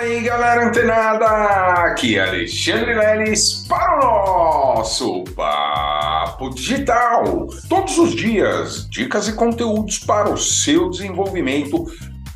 aí, galera antenada! Aqui é Alexandre Leles para o nosso Papo Digital. Todos os dias, dicas e conteúdos para o seu desenvolvimento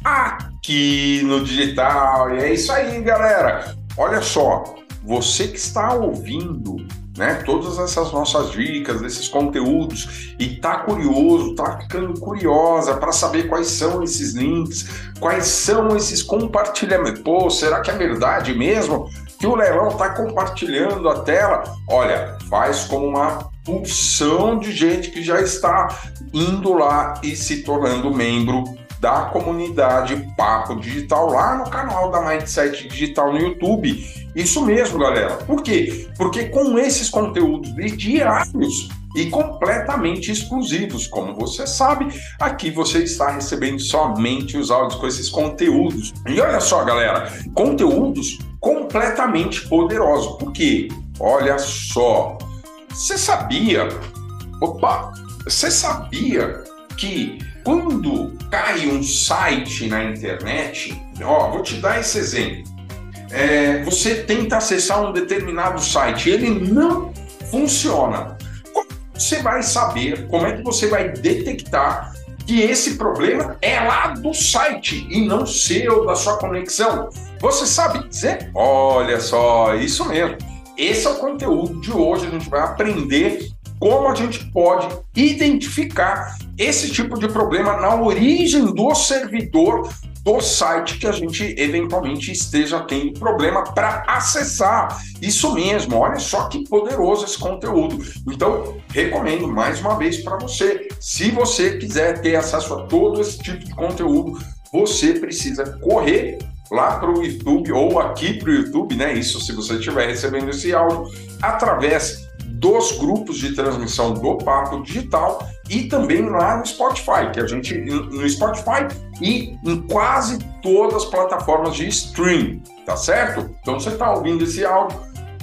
aqui no digital. E é isso aí, galera. Olha só, você que está ouvindo né? Todas essas nossas dicas, esses conteúdos e tá curioso, tá ficando curiosa para saber quais são esses links, quais são esses compartilhamentos. Pô, será que é verdade mesmo que o leilão tá compartilhando a tela? Olha, faz como uma pulsão de gente que já está indo lá e se tornando membro da comunidade Papo Digital lá no canal da Mindset Digital no YouTube isso mesmo, galera. Por quê? Porque com esses conteúdos diários e completamente exclusivos, como você sabe, aqui você está recebendo somente os áudios com esses conteúdos. E olha só, galera, conteúdos completamente poderosos. Por quê? Olha só. Você sabia? Opa, você sabia que quando cai um site na internet, ó, vou te dar esse exemplo é, você tenta acessar um determinado site, ele não funciona. Como você vai saber, como é que você vai detectar que esse problema é lá do site e não seu, da sua conexão? Você sabe dizer? Olha só, isso mesmo. Esse é o conteúdo de hoje. A gente vai aprender como a gente pode identificar esse tipo de problema na origem do servidor do site que a gente eventualmente esteja tendo problema para acessar. Isso mesmo, olha só que poderoso esse conteúdo. Então, recomendo mais uma vez para você. Se você quiser ter acesso a todo esse tipo de conteúdo, você precisa correr lá para o YouTube ou aqui para o YouTube, né? Isso se você estiver recebendo esse áudio através dos grupos de transmissão do Papo Digital e também lá no Spotify, que a gente no Spotify e em quase todas as plataformas de stream, tá certo? Então você está ouvindo esse áudio,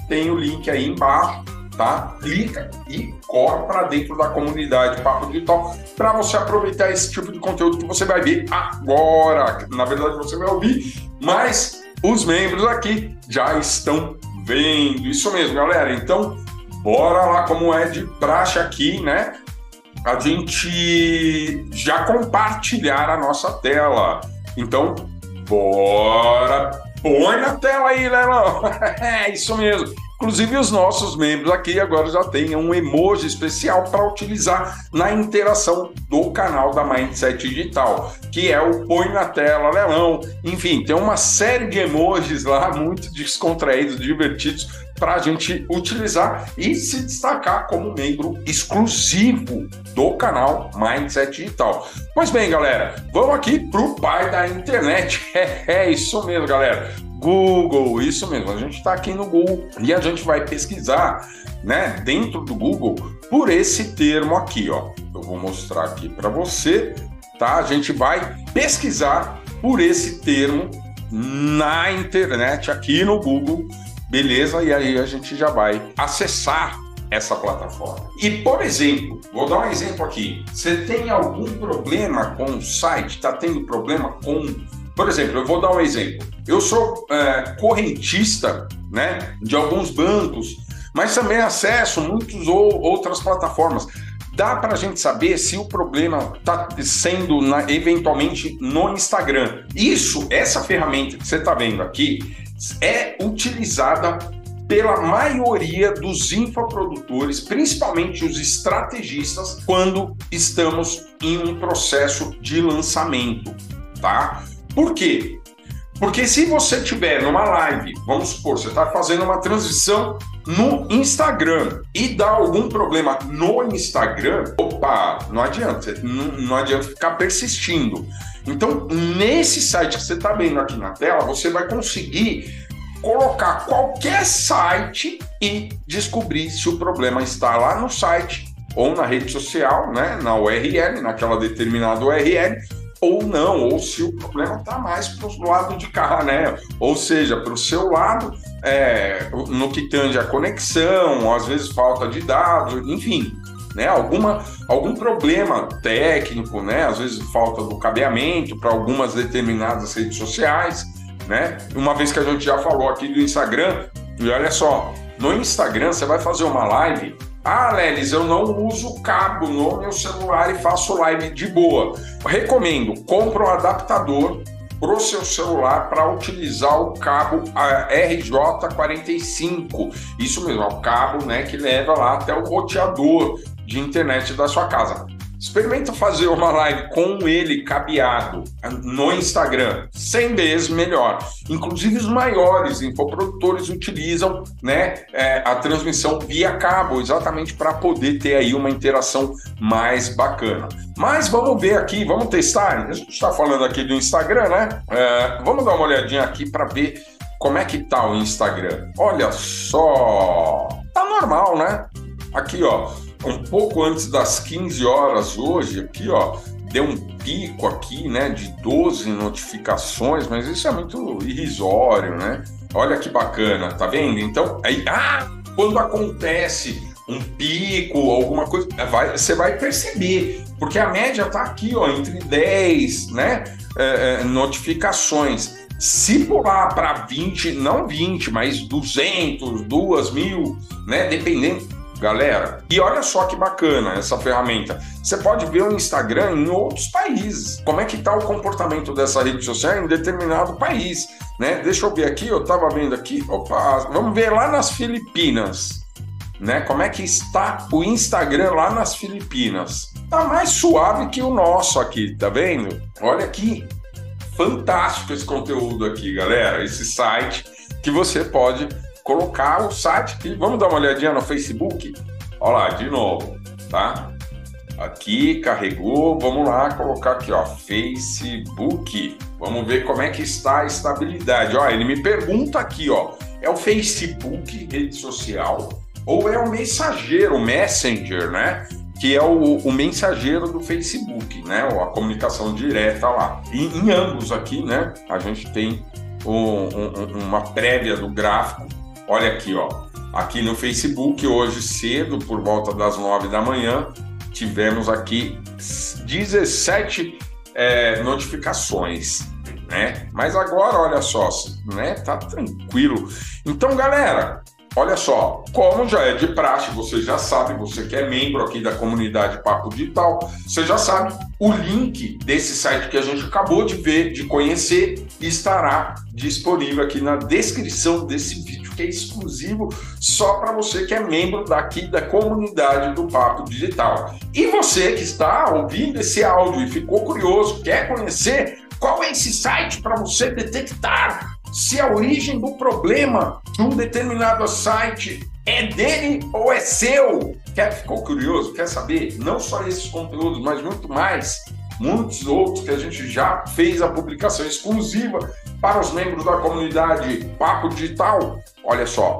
tem o link aí embaixo, tá? Clica e corre para dentro da comunidade Papo Digital para você aproveitar esse tipo de conteúdo que você vai ver agora. Na verdade você vai ouvir, mas os membros aqui já estão vendo. Isso mesmo, galera. Então bora lá, como é de praxe aqui, né? A gente já compartilhar a nossa tela. Então, bora! Põe na tela aí, Lelão! é isso mesmo. Inclusive, os nossos membros aqui agora já têm um emoji especial para utilizar na interação do canal da Mindset Digital, que é o Põe na Tela Leilão. Enfim, tem uma série de emojis lá muito descontraídos, divertidos, para a gente utilizar e se destacar como membro exclusivo do canal Mindset Digital. Pois bem, galera, vamos aqui para o pai da internet. É, é isso mesmo, galera. Google, isso mesmo. A gente está aqui no Google e a gente vai pesquisar, né, dentro do Google, por esse termo aqui, ó. Eu vou mostrar aqui para você, tá? A gente vai pesquisar por esse termo na internet, aqui no Google, beleza? E aí a gente já vai acessar essa plataforma. E, por exemplo, vou dar um exemplo aqui. Você tem algum problema com o site? Está tendo problema com por exemplo, eu vou dar um exemplo. Eu sou é, correntista né, de alguns bancos, mas também acesso muitas ou, outras plataformas. Dá para a gente saber se o problema está sendo na, eventualmente no Instagram. Isso, essa ferramenta que você está vendo aqui, é utilizada pela maioria dos infoprodutores, principalmente os estrategistas, quando estamos em um processo de lançamento, tá? Por quê? Porque se você tiver numa live, vamos supor, você está fazendo uma transição no Instagram e dá algum problema no Instagram, opa, não adianta, não, adianta ficar persistindo. Então, nesse site que você está vendo aqui na tela, você vai conseguir colocar qualquer site e descobrir se o problema está lá no site ou na rede social, né, na URL, naquela determinada URL, ou não, ou se o problema está mais para o lado de cá, né? Ou seja, para o seu lado, é, no que tange a conexão, às vezes falta de dados, enfim, né? Alguma, algum problema técnico, né? Às vezes falta do cabeamento para algumas determinadas redes sociais, né? Uma vez que a gente já falou aqui do Instagram, e olha só, no Instagram você vai fazer uma live. Ah, Lelis, eu não uso cabo no meu celular e faço live de boa. Recomendo, compra um adaptador para o seu celular para utilizar o cabo RJ45. Isso mesmo, é o cabo né, que leva lá até o roteador de internet da sua casa. Experimenta fazer uma live com ele cabeado no Instagram, 100 vezes melhor. Inclusive os maiores infoprodutores utilizam né, é, a transmissão via cabo, exatamente para poder ter aí uma interação mais bacana. Mas vamos ver aqui, vamos testar. A gente está falando aqui do Instagram, né? É, vamos dar uma olhadinha aqui para ver como é que tá o Instagram. Olha só, tá normal, né? Aqui, ó um pouco antes das 15 horas hoje, aqui, ó, deu um pico aqui, né, de 12 notificações, mas isso é muito irrisório, né? Olha que bacana, tá vendo? Então, aí, ah, quando acontece um pico, alguma coisa, vai, você vai perceber, porque a média tá aqui, ó, entre 10, né, é, é, notificações. Se pular para 20, não 20, mas 200, 2 mil, né, dependendo, galera. E olha só que bacana essa ferramenta. Você pode ver o Instagram em outros países. Como é que está o comportamento dessa rede social em determinado país, né? Deixa eu ver aqui, eu estava vendo aqui. Opa, vamos ver lá nas Filipinas. Né? Como é que está o Instagram lá nas Filipinas? Tá mais suave que o nosso aqui, tá vendo? Olha aqui, fantástico esse conteúdo aqui, galera. Esse site que você pode colocar o site aqui. Vamos dar uma olhadinha no Facebook? Olha lá, de novo, tá? Aqui, carregou. Vamos lá colocar aqui, ó, Facebook. Vamos ver como é que está a estabilidade. Ó, ele me pergunta aqui, ó, é o Facebook, rede social, ou é o mensageiro, o Messenger, né? Que é o, o mensageiro do Facebook, né? Ou a comunicação direta lá. E em ambos aqui, né? A gente tem um, uma prévia do gráfico Olha aqui, ó. Aqui no Facebook, hoje cedo, por volta das 9 da manhã, tivemos aqui 17 é, notificações, né? Mas agora, olha só, né? Tá tranquilo. Então, galera, Olha só, como já é de praxe, você já sabe, você que é membro aqui da comunidade Papo Digital, você já sabe, o link desse site que a gente acabou de ver, de conhecer, estará disponível aqui na descrição desse vídeo, que é exclusivo só para você que é membro daqui da comunidade do Papo Digital. E você que está ouvindo esse áudio e ficou curioso, quer conhecer qual é esse site para você detectar se a origem do problema de um determinado site é dele ou é seu. Quer, ficou curioso? Quer saber? Não só esses conteúdos, mas muito mais, muitos outros que a gente já fez a publicação exclusiva para os membros da comunidade Papo Digital. Olha só,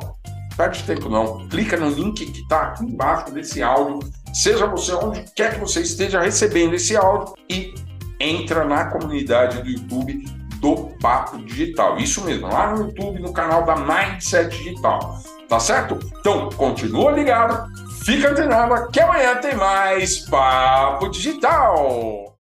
perde tempo não. Clica no link que está aqui embaixo desse áudio. Seja você onde quer que você esteja recebendo esse áudio e entra na comunidade do YouTube do Papo Digital. Isso mesmo, lá no YouTube, no canal da Mindset Digital. Tá certo? Então, continua ligado, fica antenado, que amanhã tem mais Papo Digital.